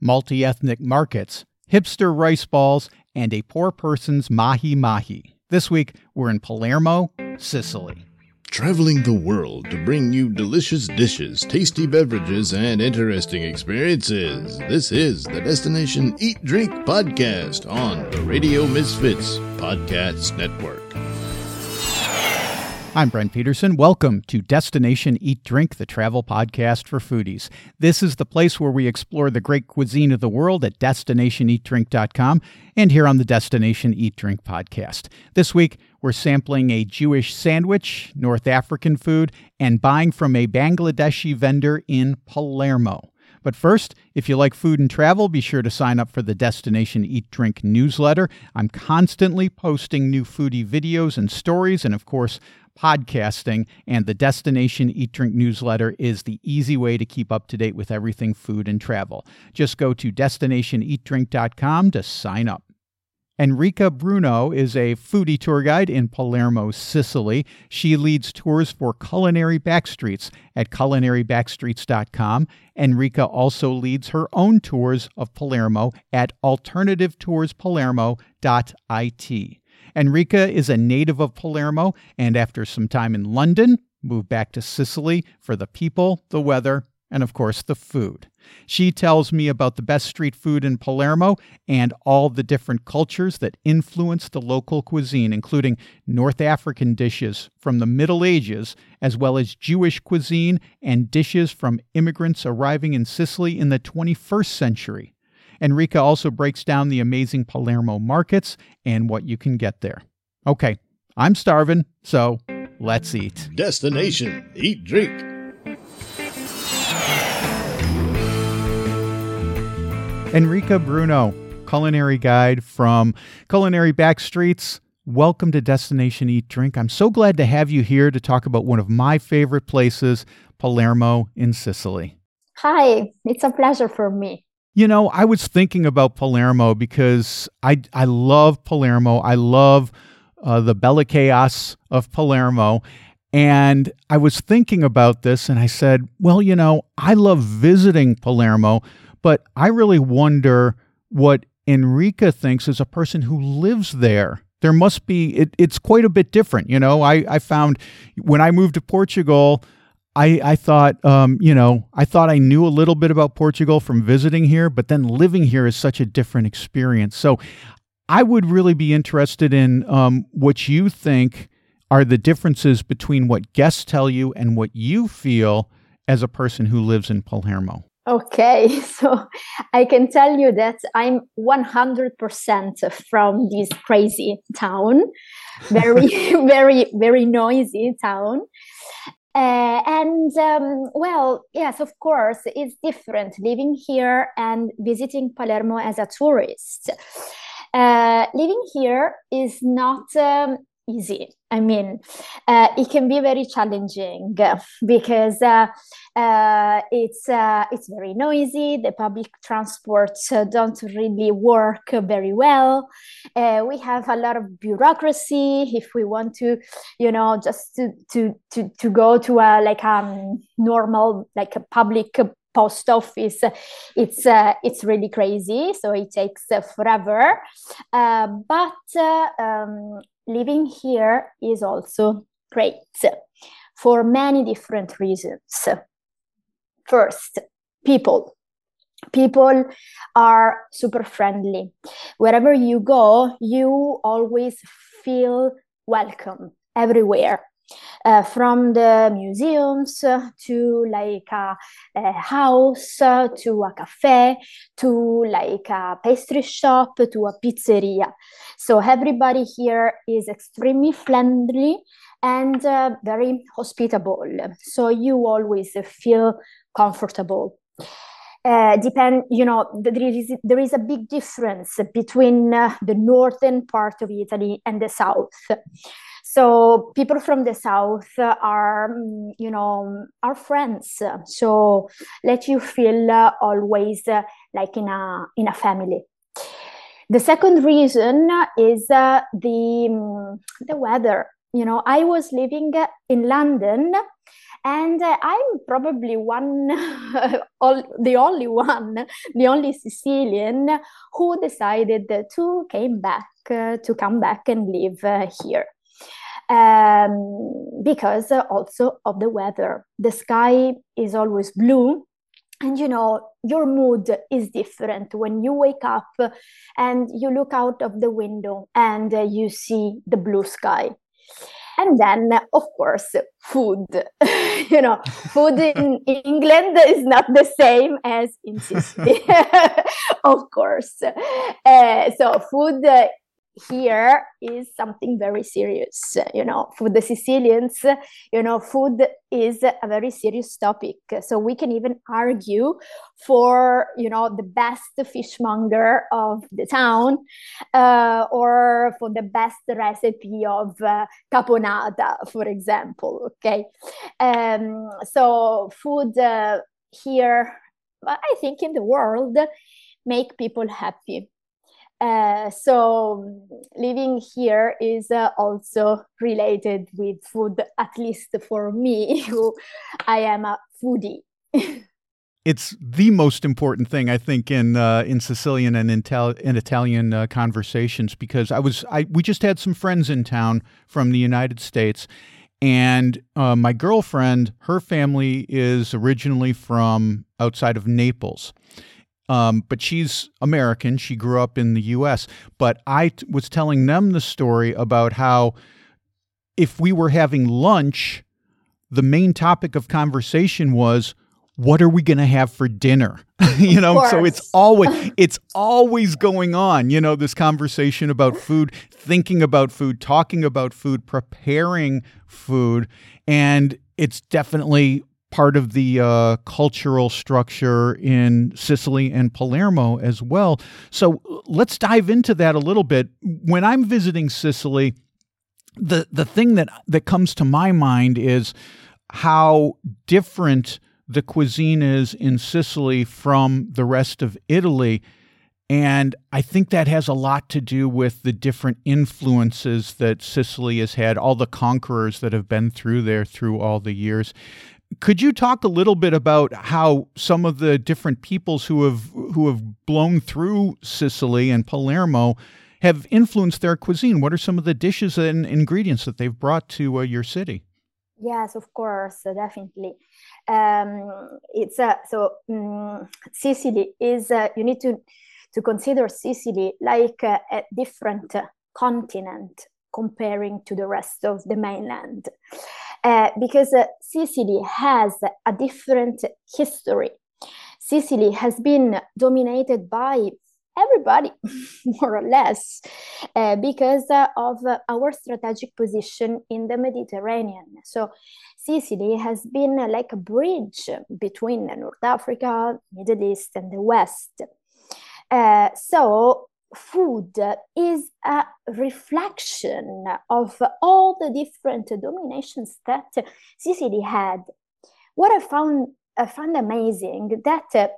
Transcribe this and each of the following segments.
multi ethnic markets, hipster rice balls, and a poor person's mahi mahi. This week, we're in Palermo, Sicily. Traveling the world to bring you delicious dishes, tasty beverages, and interesting experiences. This is the Destination Eat Drink Podcast on the Radio Misfits Podcast Network. I'm Brent Peterson. Welcome to Destination Eat Drink, the travel podcast for foodies. This is the place where we explore the great cuisine of the world at destinationeatdrink.com and here on the Destination Eat Drink podcast. This week, we're sampling a Jewish sandwich, North African food, and buying from a Bangladeshi vendor in Palermo. But first, if you like food and travel, be sure to sign up for the Destination Eat Drink newsletter. I'm constantly posting new foodie videos and stories, and of course, podcasting, and the Destination Eat Drink newsletter is the easy way to keep up to date with everything food and travel. Just go to destinationeatdrink.com to sign up. Enrica Bruno is a foodie tour guide in Palermo, Sicily. She leads tours for Culinary Backstreets at culinarybackstreets.com. Enrica also leads her own tours of Palermo at alternativetourspalermo.it. Enrica is a native of Palermo and after some time in London, moved back to Sicily for the people, the weather, and of course the food. She tells me about the best street food in Palermo and all the different cultures that influence the local cuisine, including North African dishes from the Middle Ages, as well as Jewish cuisine and dishes from immigrants arriving in Sicily in the 21st century. Enrica also breaks down the amazing Palermo markets and what you can get there. Okay, I'm starving, so let's eat. Destination Eat Drink. Enrica Bruno, culinary guide from Culinary Backstreets. Welcome to Destination Eat Drink. I'm so glad to have you here to talk about one of my favorite places, Palermo in Sicily. Hi, it's a pleasure for me. You know, I was thinking about Palermo because I I love Palermo. I love uh, the Bella Chaos of Palermo. And I was thinking about this and I said, well, you know, I love visiting Palermo, but I really wonder what Enrica thinks as a person who lives there. There must be, it, it's quite a bit different. You know, I, I found when I moved to Portugal, I, I thought, um, you know, I thought I knew a little bit about Portugal from visiting here, but then living here is such a different experience. So I would really be interested in um, what you think are the differences between what guests tell you and what you feel as a person who lives in Palermo. Okay, so I can tell you that I'm 100% from this crazy town, very, very, very noisy town. Uh, and um, well, yes, of course, it's different living here and visiting Palermo as a tourist. Uh, living here is not um, easy. I mean, uh, it can be very challenging because uh, uh, it's uh, it's very noisy. The public transports uh, don't really work very well. Uh, we have a lot of bureaucracy. If we want to, you know, just to to to, to go to a like a um, normal like a public post office it's uh, it's really crazy so it takes uh, forever uh, but um, living here is also great for many different reasons. First, people. People are super friendly. Wherever you go, you always feel welcome everywhere uh, from the museums to like a, a house to a cafe to like a pastry shop to a pizzeria. So everybody here is extremely friendly and uh, very hospitable. So you always feel comfortable uh, depend you know there is there is a big difference between uh, the northern part of italy and the south. So people from the south are mm, you know our friends. So let you feel uh, always uh, like in a in a family. The second reason is uh, the um, the weather. You know i was living in london and uh, I'm probably one, all, the only one, the only Sicilian who decided to came back uh, to come back and live uh, here. Um, because also of the weather, the sky is always blue. And you know your mood is different when you wake up and you look out of the window and uh, you see the blue sky and then of course food. You know food in england is not the same as in sicily. Of course. Uh, so food uh, here is something very serious you know for the sicilians you know food is a very serious topic. So we can even argue for you know the best fishmonger of the town uh, or for the best recipe of uh, caponata for example okay? Um, so food uh, here i think in the world make people happy uh, so living here is uh, also related with food, at least for me, who I am a foodie. it's the most important thing I think in uh, in Sicilian and in, in Italian uh, conversations because I was I we just had some friends in town from the United States, and uh, my girlfriend her family is originally from outside of Naples, um, but she's American. She grew up in the U.S. But I t- was telling them the story about how if we were having lunch, the main topic of conversation was what are we going to have for dinner you know so it's always it's always going on you know this conversation about food thinking about food talking about food preparing food and it's definitely part of the uh, cultural structure in Sicily and Palermo as well. So let's dive into that a little bit. When I'm visiting Sicily, the the thing that that comes to my mind is how different the cuisine is in Sicily from the rest of Italy. And I think that has a lot to do with the different influences that Sicily has had, all the conquerors that have been through there through all the years. Could you talk a little bit about how some of the different peoples who have who have blown through Sicily and Palermo have influenced their cuisine? What are some of the dishes and ingredients that they've brought to uh, your city? Yes, of course, definitely. Um, it's uh, so um, Sicily is uh, you need to to consider Sicily like uh, a different continent comparing to the rest of the mainland uh, because uh, Sicily has a different history. Sicily has been dominated by everybody, more or less, uh, because uh, of uh, our strategic position in the Mediterranean. So, Sicily has been like a bridge between North Africa, Middle East, and the West. Uh, so, food is a reflection of all the different dominations that Sicily had. What I found I found amazing that uh,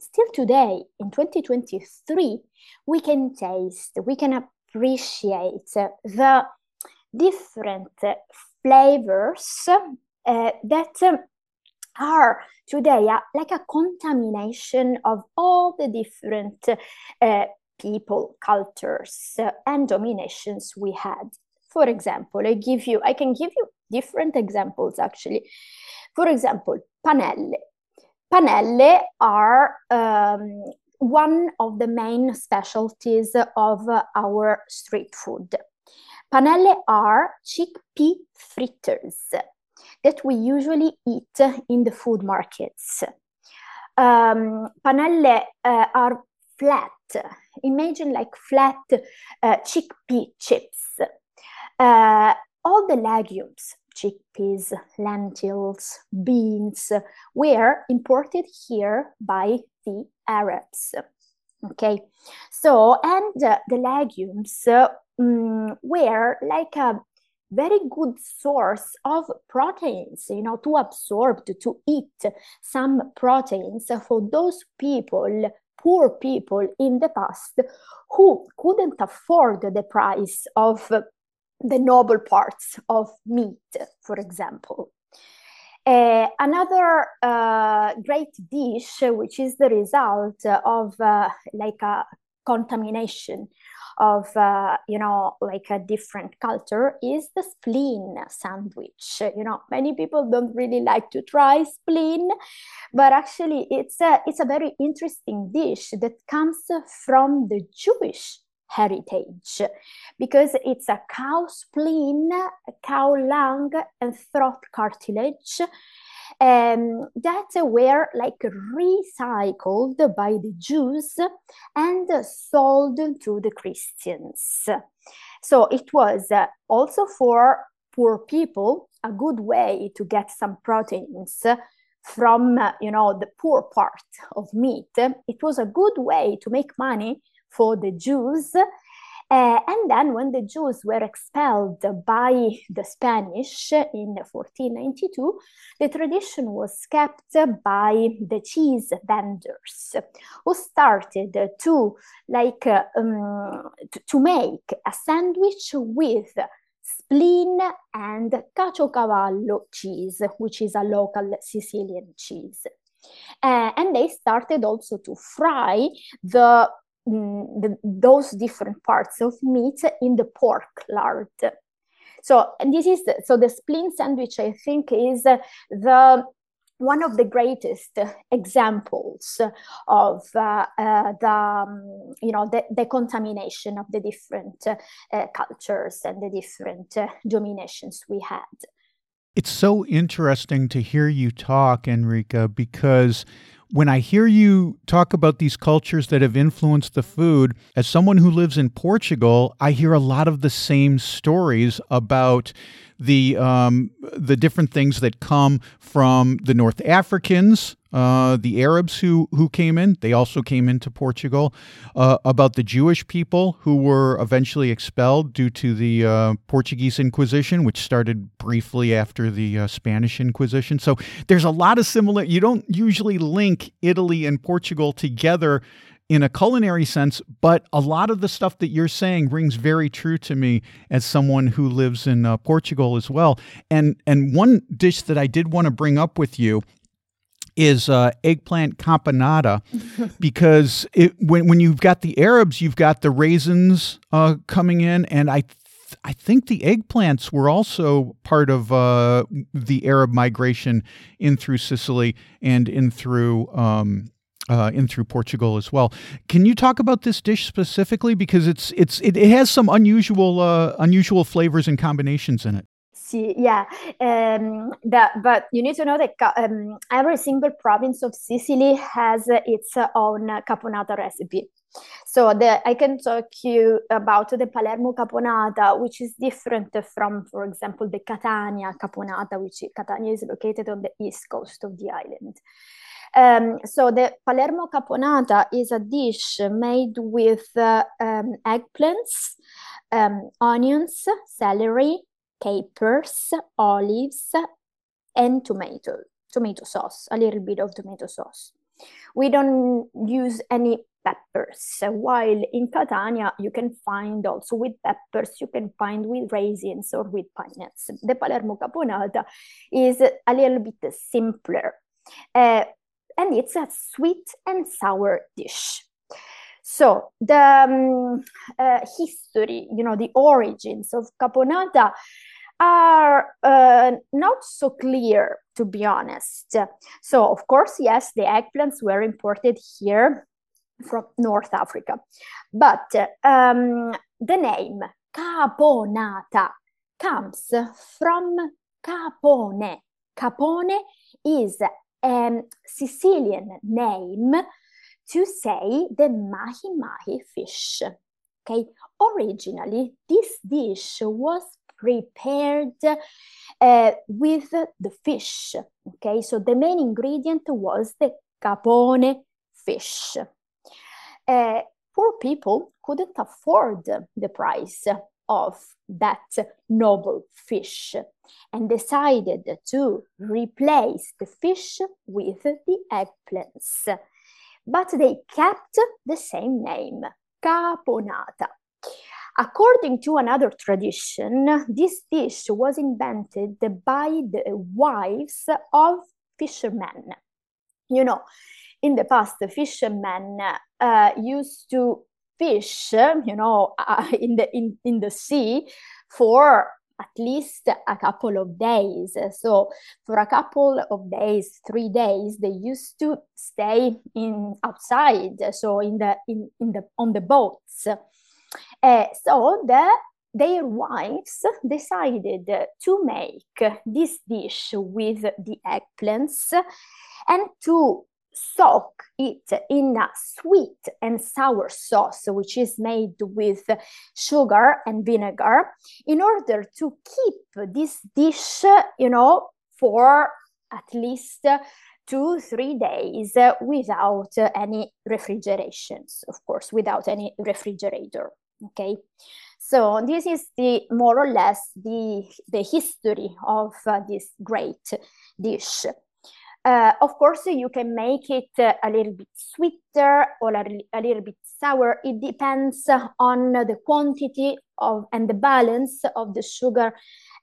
still today in 2023 we can taste, we can appreciate the different flavors uh, that are today uh, like a contamination of all the different uh, people, cultures, uh, and dominations we had. For example, I give you, I can give you different examples actually. For example, panelle. Panelle are um, one of the main specialties of uh, our street food. Panelle are chickpea fritters that we usually eat in the food markets. Um, panelle uh, are flat imagine like flat uh, chickpea chips. Uh, all the legumes, chickpeas, lentils, beans, were imported here by the Arabs. Okay, so and uh, the legumes um, were like a very good source of proteins, you know, to absorb, to, to eat some proteins for those people poor people in the past who couldn't afford the price of the noble parts of meat, for example. Uh, another uh, great dish, which is the result of uh, like a contamination of uh, you know like a different culture is the spleen sandwich. You know many people don't really like to try spleen but actually it's a it's a very interesting dish that comes from the jewish heritage because it's a cow spleen, cow lung, and throat cartilage um, that were like recycled by the Jews and sold to the Christians. So it was uh, also for poor people a good way to get some proteins from uh, you know the poor part of meat it was a good way to make money for the jews uh, and then, when the Jews were expelled by the Spanish in 1492, the tradition was kept by the cheese vendors who started to like um, to make a sandwich with spleen and caciocavallo cheese, which is a local Sicilian cheese. Uh, and they started also to fry the mm, the, those different parts of meat in the pork lard. So, and this is so the spleen sandwich. I think is the one of the greatest examples of uh, uh, the um, you know the, the, contamination of the different uh, cultures and the different uh, dominations we had. It's so interesting to hear you talk, Enrica, because when I hear you talk about these cultures that have influenced the food, as someone who lives in Portugal, I hear a lot of the same stories about the um, the different things that come from the North Africans, uh, the Arabs who who came in. They also came into Portugal. Uh, about the Jewish people who were eventually expelled due to the uh, Portuguese Inquisition, which started briefly after the uh, Spanish Inquisition. So there's a lot of similar. You don't usually link Italy and Portugal together in a culinary sense, but a lot of the stuff that you're saying rings very true to me as someone who lives in uh, Portugal as well. And and one dish that I did want to bring up with you is uh, eggplant caponata because it, when when you've got the Arabs, you've got the raisins uh, coming in, and I. I think the eggplants were also part of uh, the Arab migration in through Sicily and in through um, uh, in through Portugal as well. Can you talk about this dish specifically because it's it's it, it has some unusual uh, unusual flavors and combinations in it? See, yeah, um, but you need to know that um, every single province of Sicily has its own caponata recipe. So the, I can talk you about the Palermo caponata, which is different from, for example, the Catania caponata, which Catania is located on the east coast of the island. Um, so the Palermo caponata is a dish made with uh, um, eggplants, um, onions, celery, capers, olives, and tomato, tomato sauce, a little bit of tomato sauce. We don't use any peppers, while in Catania you can find also with peppers, you can find with raisins or with pine nuts. The Palermo caponata is a little bit simpler. Uh, and it's a sweet and sour dish. So the um, uh, history, you know, the origins of caponata are uh, not so clear, to be honest. So, of course, yes, the eggplants were imported here from North Africa, but um, the name caponata comes from capone. Capone is a Sicilian name to say the mahi mahi fish. Okay, originally this dish was prepared uh, with the fish. Okay, so the main ingredient was the capone fish. Uh, poor people couldn't afford the price of that noble fish and decided to replace the fish with the eggplants. But they kept the same name, caponata. According to another tradition, this dish was invented by the wives of fishermen. You know, in the past, the fishermen uh, used to fish, you know, uh, in the in, in the sea for at least a couple of days. So for a couple of days, three days, they used to stay in outside, so in the in, in the on the boats. Uh, so the their wives decided to make this dish with the eggplants and to soak it in a sweet and sour sauce, which is made with sugar and vinegar, in order to keep this dish, you know, for at least two, three days without any refrigerations, of course, without any refrigerator. Okay. So this is the more or less the, the history of uh, this great dish. Uh, of course, you can make it uh, a little bit sweeter or a, a, little bit sour. It depends on the quantity of and the balance of the sugar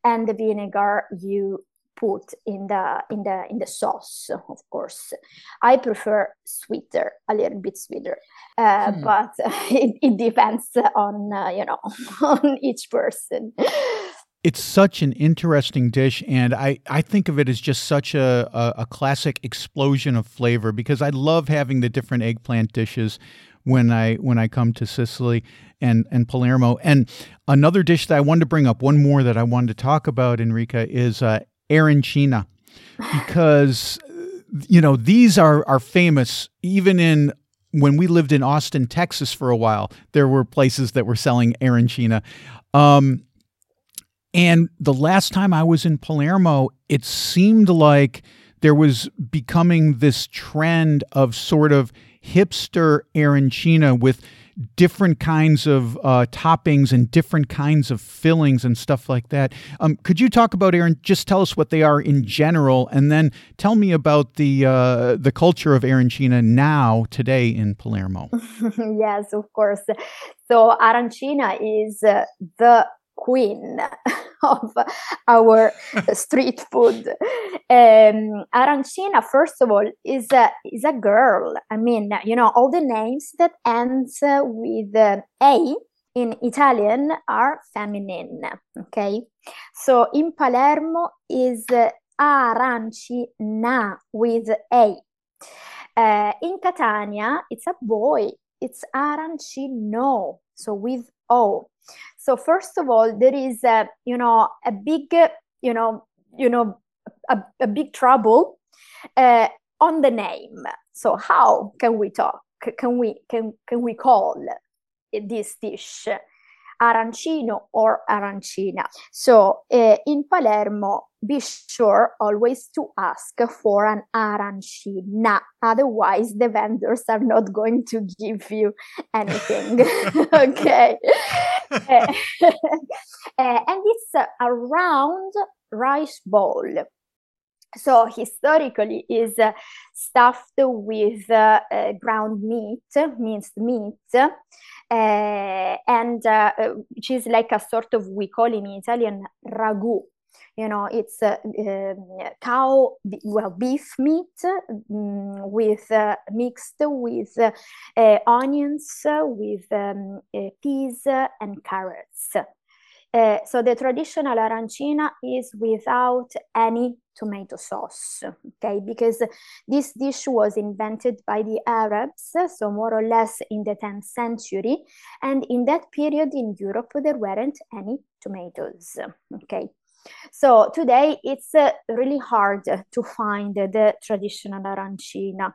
and the vinegar you put in the in the in the sauce. Of course, I prefer sweeter, a little bit sweeter, uh, hmm. but it, it, depends on uh, you know on each person it's such an interesting dish and I, I think of it as just such a, a, a, classic explosion of flavor because i love having the different eggplant dishes when i when i come to sicily and and palermo and another dish that i wanted to bring up one more that i wanted to talk about enrica is uh, arancina because you know these are are famous even in when we lived in austin texas for a while there were places that were selling arancina um, and the last time I was in Palermo, it seemed like there was becoming this trend of sort of hipster arancina with different kinds of uh, toppings and different kinds of fillings and stuff like that. Um, could you talk about Aaron? Just tell us what they are in general, and then tell me about the uh, the culture of arancina now today in Palermo. yes, of course. So arancina is uh, the queen of our street food. Um, Arancina, first of all, is a, is a girl. I mean, you know, all the names that ends with uh, A in Italian are feminine. Okay, so in Palermo is uh, Arancina with A. Uh, in Catania, it's a boy. It's Arancino, so with O. So first of all, there is a you know a big you know you know a, a big trouble uh, on the name. So how can we talk? Can we can can we call this dish arancino or arancina? So uh, in Palermo, be sure always to ask for an arancina. Otherwise, the vendors are not going to give you anything. okay. Uh, and it's a round rice bowl. So historically is uh, stuffed with ground meat, minced meat, and which is like a sort of we call in Italian ragu you know it's uh, uh, cow well beef meat um, with uh, mixed with uh, onions with um, uh, peas and carrots. Uh, so the traditional arancina is without any tomato sauce okay? Because this dish was invented by the arabs so more or less in the 10th century and in that period in europe there weren't any tomatoes okay so today it's uh, really hard to find the traditional arancina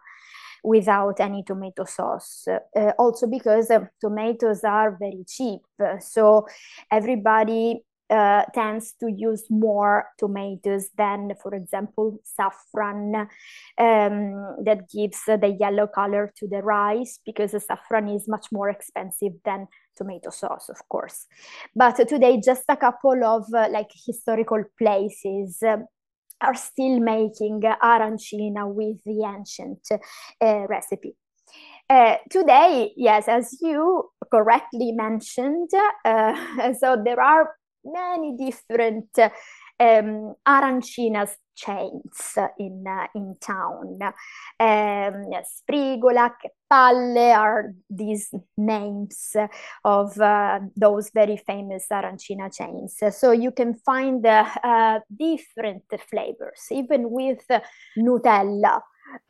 without any tomato sauce. Uh, also because uh, tomatoes are very cheap. So everybody uh, tends to use more tomatoes than, for example, saffron um, that gives the yellow color to the rice because the saffron is much more expensive than tomato sauce, of course. But today, just a couple of uh, like historical places. Uh, are still making arancina with the ancient uh, recipe. Uh, today, yes, as you correctly mentioned. Uh, so there are many different um, arancinas chains in, uh, in town. Um, Sfrigola, Palle are these names of uh, those very famous arancina chains. So you can find uh, different flavors, even with Nutella.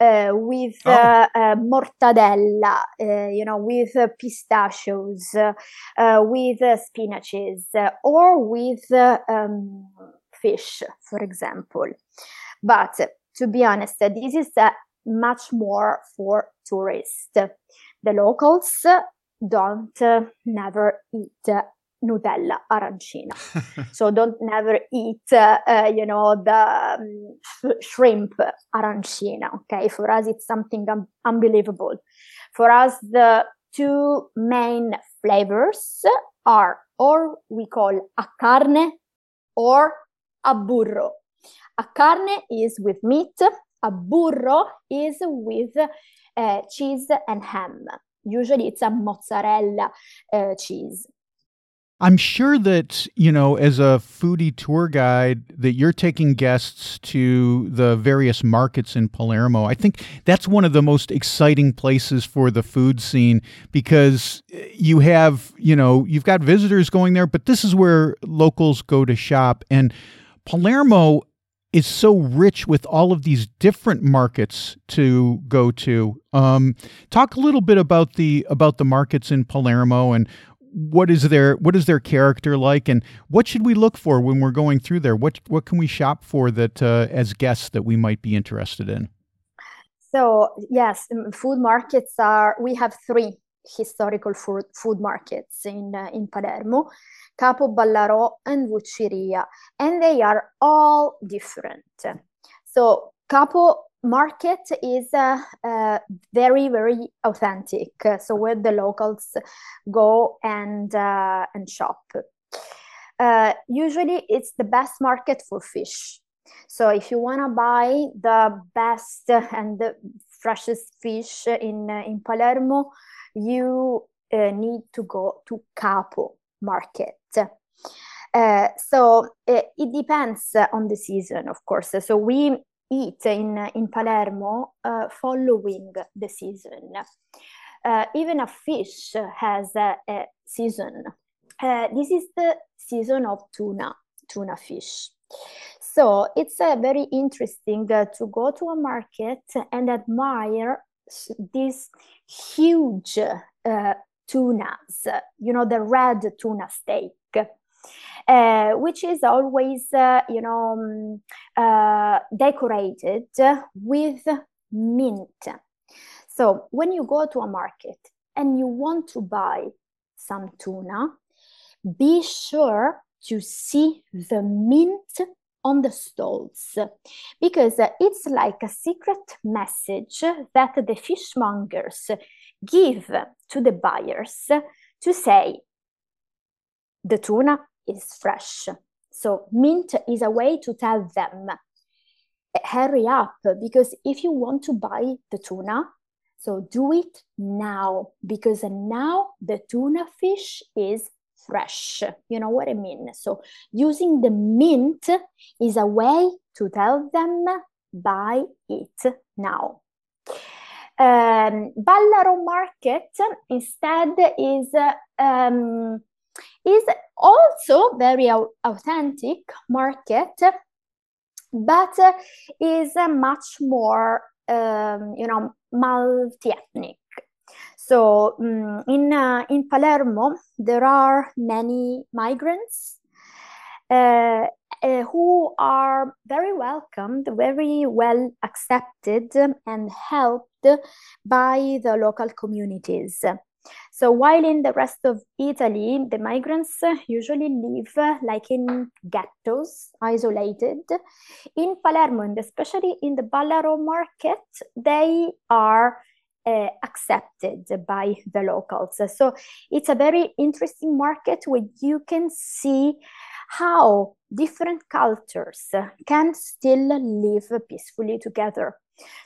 Uh, with oh. uh, uh, mortadella, uh, you know, with pistachios, uh, with spinaches, or with um, fish, for example. But to be honest, this is uh, much more for tourists. The locals don't uh, never eat Nutella arancina. so don't never eat, uh, uh, you know, the um, sh- shrimp arancina. Okay, for us it's something un- unbelievable. For us, the two main flavors are, or we call a carne or a burro. A carne is with meat, a burro is with uh, cheese and ham. Usually it's a mozzarella uh, cheese. I'm sure that, you know, as a foodie tour guide, that you're taking guests to the various markets in Palermo. I think that's one of the most exciting places for the food scene because you have, you know, you've got visitors going there, but this is where locals go to shop. And Palermo is so rich with all of these different markets to go to. Um, talk a little bit about the about the markets in Palermo and what is their what is their character like, and what should we look for when we're going through there? What what can we shop for that uh, as guests that we might be interested in? So yes, food markets are. We have three historical food, food markets in uh, in Palermo. Capo Ballarò, and Vucciria, and they are all different. So Capo Market is uh, uh, very, very authentic. So where the locals go and uh, and shop. Uh, usually, it's the best market for fish. So if you want to buy the best and the freshest fish in in Palermo, you uh, need to go to Capo market. Uh, so uh, it depends on the season, of course. So we eat in in Palermo uh, following the season. Uh, even a fish has a, a season. This is the season of tuna, tuna fish. So it's very interesting to go to a market and admire this huge tunas, you know, the red tuna steak. Uh, which is always, uh, you know, um, uh, decorated with mint. So when you go to a market and you want to buy some tuna, be sure to see the mint on the stalls because it's like a secret message that the fishmongers give to the buyers to say the tuna is fresh. So mint is a way to tell them, hurry up, because if you want to buy the tuna, so do it now, because now the tuna fish is fresh. You know what I mean? So using the mint is a way to tell them, buy it now. Um, Ballarò Market instead is um, is also very authentic market, but is much more um, you know multi-ethnic. So um, in uh, in Palermo there are many migrants uh, uh, who are very welcomed, very well accepted, and helped by the local communities. So while in the rest of Italy, the migrants usually live like in ghettos, isolated. In Palermo, and especially in the Ballarò market, they are uh, accepted by the locals. So it's a very interesting market where you can see how different cultures can still live peacefully together.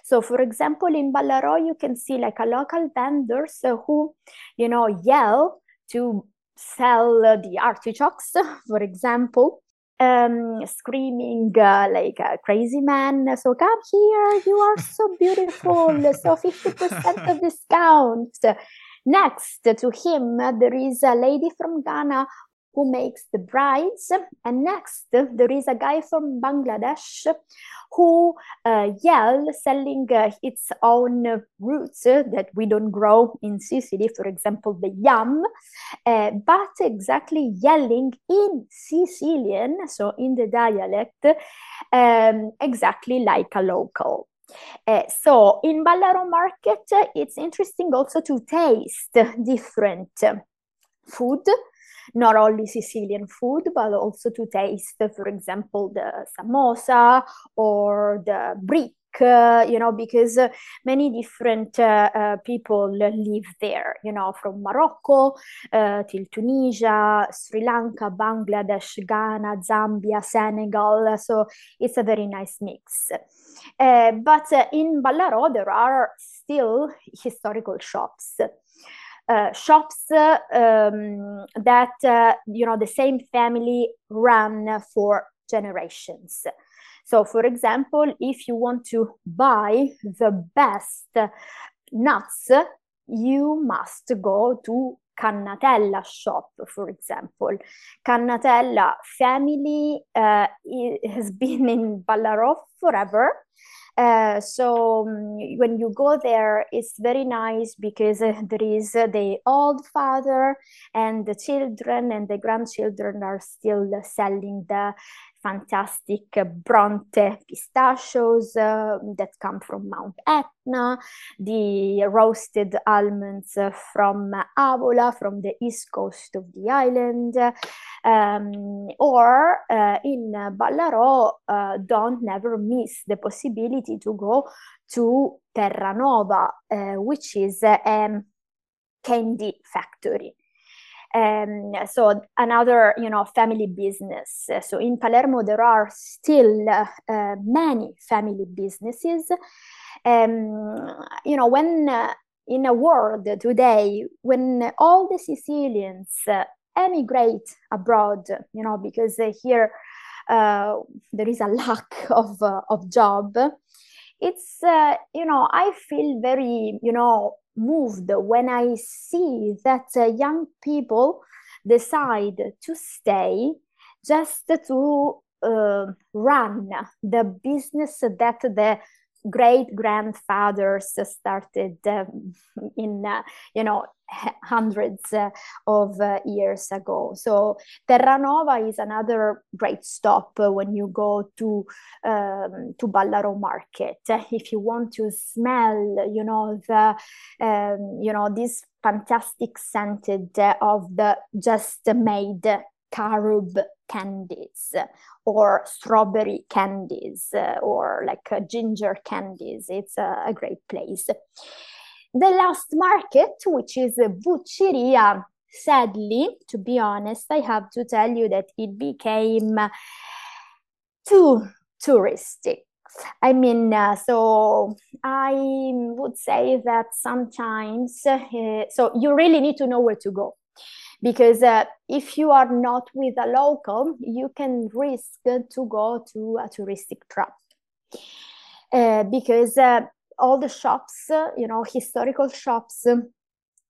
So, for example, in Ballarò, you can see like a local vendors who, you know, yell to sell the artichokes, for example, um, screaming uh, like a crazy man. So come here, you are so beautiful. so 50% of discount. Next to him, there is a lady from Ghana who makes the brides. And next, there is a guy from Bangladesh who uh, yell selling uh, its own roots that we don't grow in Sicily, for example, the yam, uh, but exactly yelling in Sicilian, so in the dialect, um, exactly like a local. Uh, so in Ballarò market, it's interesting also to taste different food not only Sicilian food, but also to taste, for example, the samosa or the brick uh, you know, because uh, many different uh, uh people live there, you know, from Morocco uh, till Tunisia, Sri Lanka, Bangladesh, Ghana, Zambia, Senegal. So it's a very nice mix. Uh, but in Ballarò, there are still historical shops. Uh, shops um, that uh, you know the same family run for generations. So, for example, if you want to buy the best nuts, you must go to Cannatella shop, for example. Cannatella family uh, has been in Ballarò forever. Uh, so um, when you go there, it's very nice because uh, there is uh, the old father and the children and the grandchildren are still selling the fantastic Bronte pistachios uh, that come from Mount Etna, the roasted almonds from Avola, from the east coast of the island, um, or uh, in Ballarò, uh, don't never miss the possibility to go to Terranova, uh, which is a candy factory. Um, so another, you know, family business. So in Palermo, there are still uh, many family businesses. Um, you know, when uh, in a world today, when all the Sicilians uh, emigrate abroad, you know, because here uh, there is a lack of uh, of job. It's uh, you know I feel very you know moved when I see that uh, young people decide to stay just to uh, run the business that the great grandfathers started um, in uh, you know hundreds uh, of uh, years ago so terranova is another great stop when you go to um, to ballarò market if you want to smell you know the um, you know this fantastic scented of the just made carob candies or strawberry candies uh, or like uh, ginger candies. It's a, a, great place. The last market, which is Vucciria, sadly, to be honest, I have to tell you that it became too touristic. I mean, uh, so I would say that sometimes, uh, so you really need to know where to go because uh, if you are not with a local you can risk to go to a touristic trap uh, because uh, all the shops you know historical shops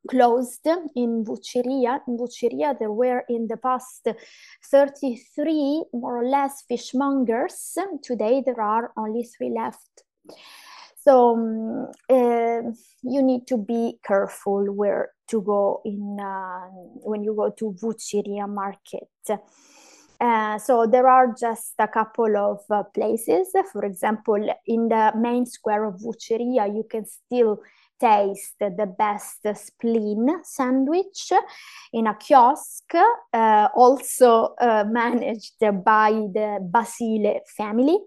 closed in Vucciria. In Vucciria, there were in the past 33 more or less fishmongers. Today, there are only three left. So um, uh, you need to be careful where to go in uh, when you go to Vucciria market. Uh, so there are just a couple of uh, places. For example, in the main square of Vucciria, you can still taste the best spleen sandwich in a kiosk, uh, also uh, managed by the Basile family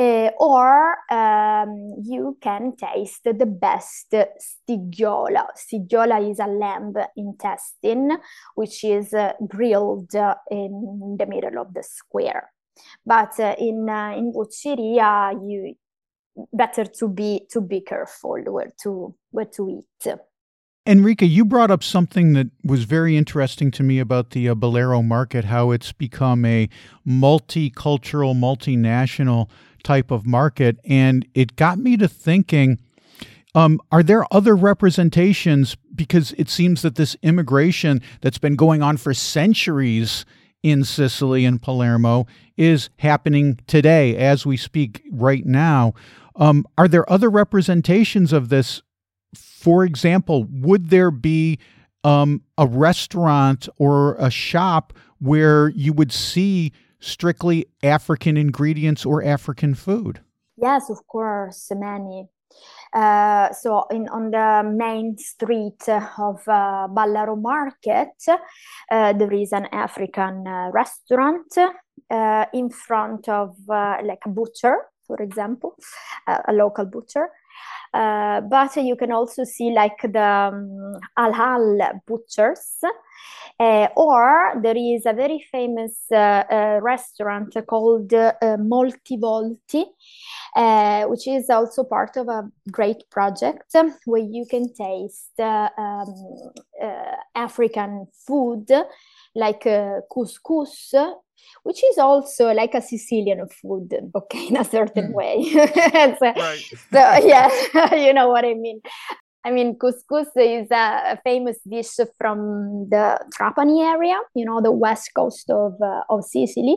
uh, or um, you can taste the best stigghiola. Stigghiola is a lamb intestine, which is uh, grilled uh, in the middle of the square. But in uh, in Vucciria, you better to be to be careful where to where to eat. Enrica, you brought up something that was very interesting to me about the uh, Ballarò market, how it's become a multicultural, multinational type of market. And it got me to thinking um, are there other representations? Because it seems that this immigration that's been going on for centuries in Sicily and Palermo is happening today as we speak right now. Um, are there other representations of this? For example, would there be um, a restaurant or a shop where you would see strictly African ingredients or African food? Yes, of course, many. Uh, so in on the main street of uh, Ballarò Market, uh, there is an African uh, restaurant uh, in front of like a butcher, for example, a local butcher. Uh, but you can also see like the um, halal butchers. Uh, or there is a very famous uh, uh restaurant called uh, Moltivolti, which is also part of a great project where you can taste um, African food like couscous which is also like a Sicilian food, okay, in a certain mm. way. so, right. so, yeah, you know what I mean. I mean, couscous is a famous dish from the Trapani area, you know, the west coast of, uh, of Sicily.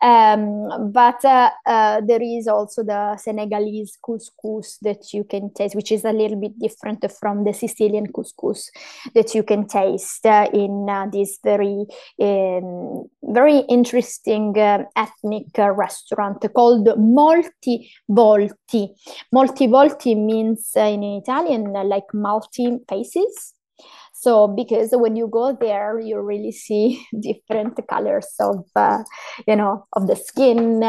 Um, but uh, uh, there is also the Senegalese couscous that you can taste, which is a little bit different from the Sicilian couscous that you can taste uh, in uh, this very, um, very interesting uh, ethnic restaurant called Molti Volti. Molti Volti means in Italian like multi faces. So because when you go there you really see different colors of uh, you know of the skin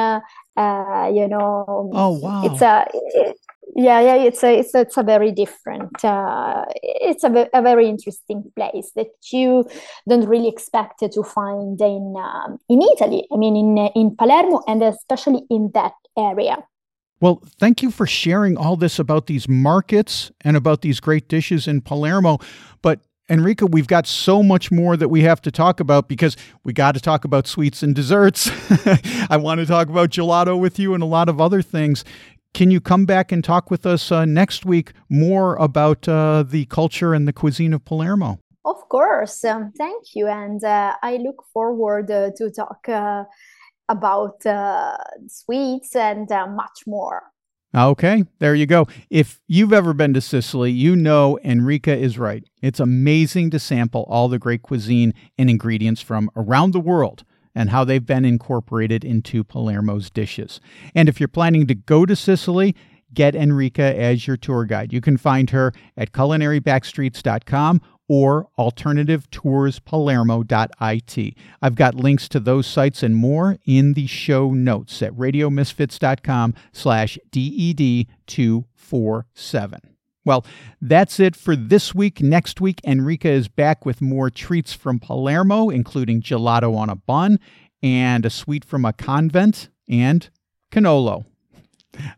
uh, you know. Oh wow. It's a it, yeah yeah it's a it's a, it's a very different uh, it's a, a very interesting place that you don't really expect to find in um, in italy. I mean in in palermo and especially in that area well, thank you for sharing all this about these markets and about these great dishes in Palermo. But Enrica, we've got so much more that we have to talk about because we got to talk about sweets and desserts. I want to talk about gelato with you and a lot of other things. Can you come back and talk with us uh, next week more about uh, the culture and the cuisine of Palermo? Of course. Um, thank you. And uh, I look forward uh, to talk uh, about uh, sweets and uh, much more. Okay, there you go. If you've ever been to Sicily, you know Enrica is right. It's amazing to sample all the great cuisine and ingredients from around the world and how they've been incorporated into Palermo's dishes. And if you're planning to go to Sicily, get Enrica as your tour guide. You can find her at culinarybackstreets.com or alternativetourspalermo.it. I've got links to those sites and more in the show notes at radiomisfits.com slash DED247. Well, that's it for this week. Next week, Enrica is back with more treats from Palermo, including gelato on a bun and a sweet from a convent and cannolo.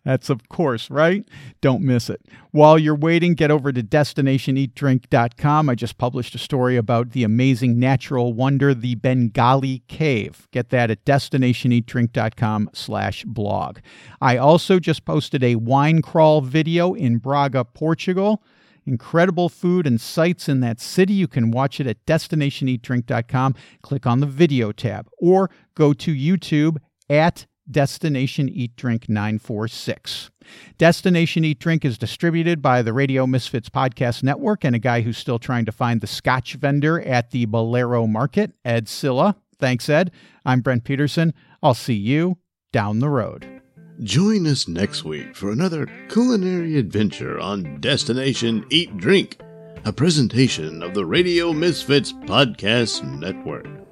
That's of course, right? Don't miss it. While you're waiting, get over to destinationeatdrink.com. I just published a story about the amazing natural wonder, the Benagil Cave. Get that at destinationeatdrink.com slash blog. I also just posted a wine crawl video in Braga, Portugal. Incredible food and sights in that city. You can watch it at destinationeatdrink.com. Click on the video tab or go to YouTube at Destination Eat Drink 946. Destination Eat Drink is distributed by the Radio Misfits Podcast Network and a guy who's still trying to find the scotch vendor at the Ballarò Market, Ed Silla. Thanks, Ed. I'm Brent Peterson. I'll see you down the road. Join us next week for another culinary adventure on Destination Eat Drink, a presentation of the Radio Misfits Podcast Network.